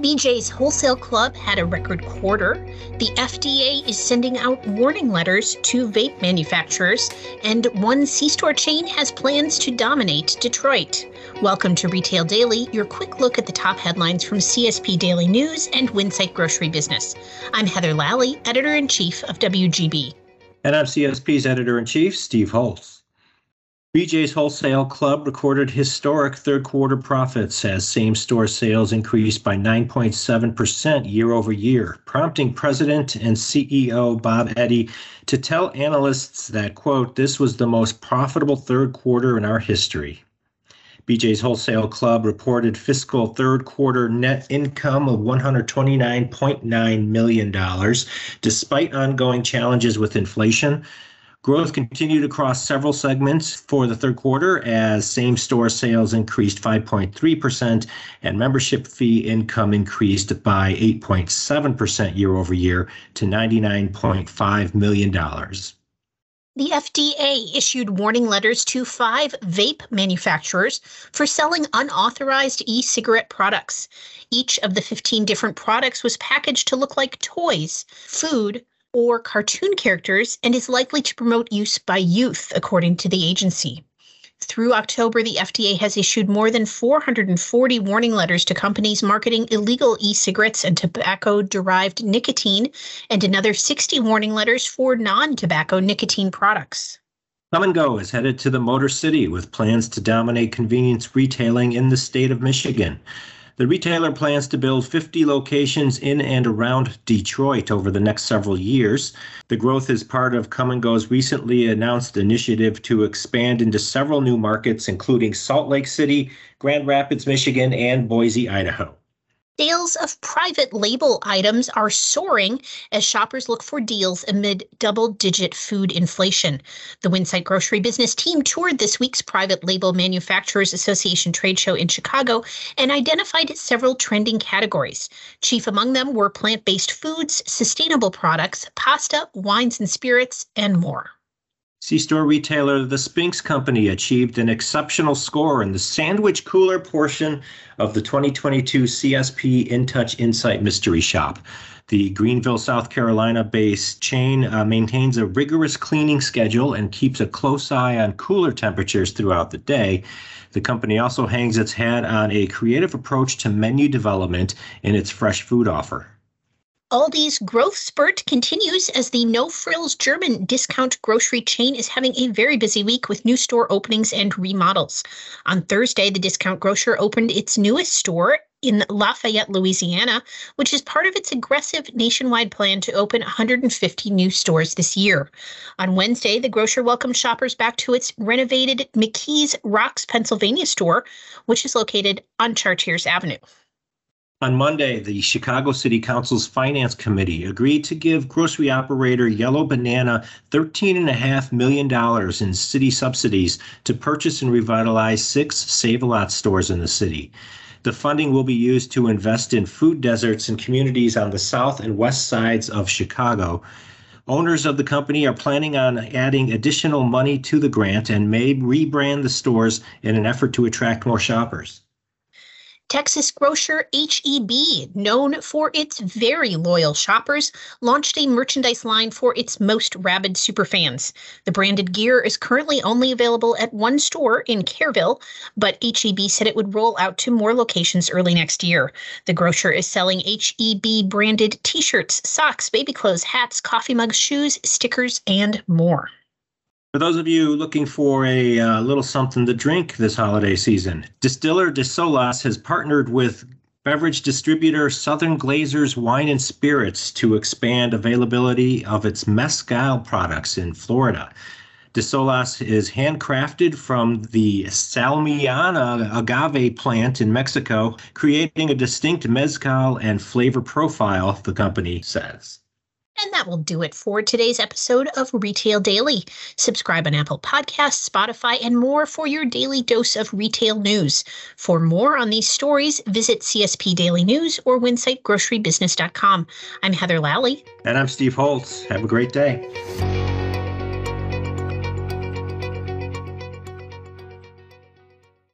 BJ's Wholesale Club had a record quarter. The FDA is sending out warning letters to vape manufacturers, and one C store chain has plans to dominate Detroit. Welcome to Retail Daily, your quick look at the top headlines from CSP Daily News and Winsight Grocery Business. I'm Heather Lally, editor in chief of WGB. And I'm CSP's editor in chief, Steve Holtz. BJ's Wholesale Club recorded historic third quarter profits as same store sales increased by 9.7% year over year, prompting President and CEO Bob Eddy to tell analysts that, quote, this was the most profitable third quarter in our history. BJ's Wholesale Club reported fiscal third quarter net income of $129.9 million, despite ongoing challenges with inflation Growth continued across several segments for the third quarter as same store sales increased 5.3% and membership fee income increased by 8.7% year over year to $99.5 million. The FDA issued warning letters to five vape manufacturers for selling unauthorized e cigarette products. Each of the 15 different products was packaged to look like toys, food, or cartoon characters and is likely to promote use by youth, according to the agency. Through October, the FDA has issued more than 440 warning letters to companies marketing illegal e cigarettes and tobacco derived nicotine, and another 60 warning letters for non tobacco nicotine products. Kum & Go is headed to the Motor City with plans to dominate convenience retailing in the state of Michigan. The retailer plans to build 50 locations in and around Detroit over the next several years. The growth is part of Kum & Go's recently announced initiative to expand into several new markets, including Salt Lake City, Grand Rapids, Michigan, and Boise, Idaho. Sales of private label items are soaring as shoppers look for deals amid double digit food inflation. The Winsight Grocery Business team toured this week's Private Label Manufacturers Association trade show in Chicago and identified several trending categories. Chief among them were plant based foods, sustainable products, pasta, wines and spirits, and more. C-store retailer The Spinx Company achieved an exceptional score in the sandwich cooler portion of the 2022 CSP InTouch Insight Mystery Shop. The Greenville, South Carolina based chain uh, maintains a rigorous cleaning schedule and keeps a close eye on cooler temperatures throughout the day. The company also hangs its hat on a creative approach to menu development in its fresh food offer. Aldi's growth spurt continues as the no frills German discount grocery chain is having a very busy week with new store openings and remodels. On Thursday, the discount grocer opened its newest store in Lafayette, Louisiana, which is part of its aggressive nationwide plan to open 150 new stores this year. On Wednesday, the grocer welcomed shoppers back to its renovated McKees Rocks, Pennsylvania store, which is located on Chartiers Avenue. On Monday, the Chicago City Council's Finance Committee agreed to give grocery operator Yellow Banana $13.5 million in city subsidies to purchase and revitalize six Save a Lot stores in the city. The funding will be used to invest in food deserts in communities on the south and west sides of Chicago. Owners of the company are planning on adding additional money to the grant and may rebrand the stores in an effort to attract more shoppers. Texas grocer HEB, known for its very loyal shoppers, launched a merchandise line for its most rabid superfans. The branded gear is currently only available at one store in Kerrville, but HEB said it would roll out to more locations early next year. The grocer is selling HEB branded t shirts, socks, baby clothes, hats, coffee mugs, shoes, stickers, and more. For those of you looking for a uh, little something to drink this holiday season, Distiller de Solas has partnered with beverage distributor Southern Glazer's Wine and Spirits to expand availability of its mezcal products in Florida. De Solas is handcrafted from the Salmiana agave plant in Mexico, creating a distinct mezcal and flavor profile, the company says. And that will do it for today's episode of Retail Daily. Subscribe on Apple Podcasts, Spotify, and more for your daily dose of retail news. For more on these stories, visit CSP Daily News or winsightgrocerybusiness.com. I'm Heather Lally. And I'm Steve Holtz. Have a great day.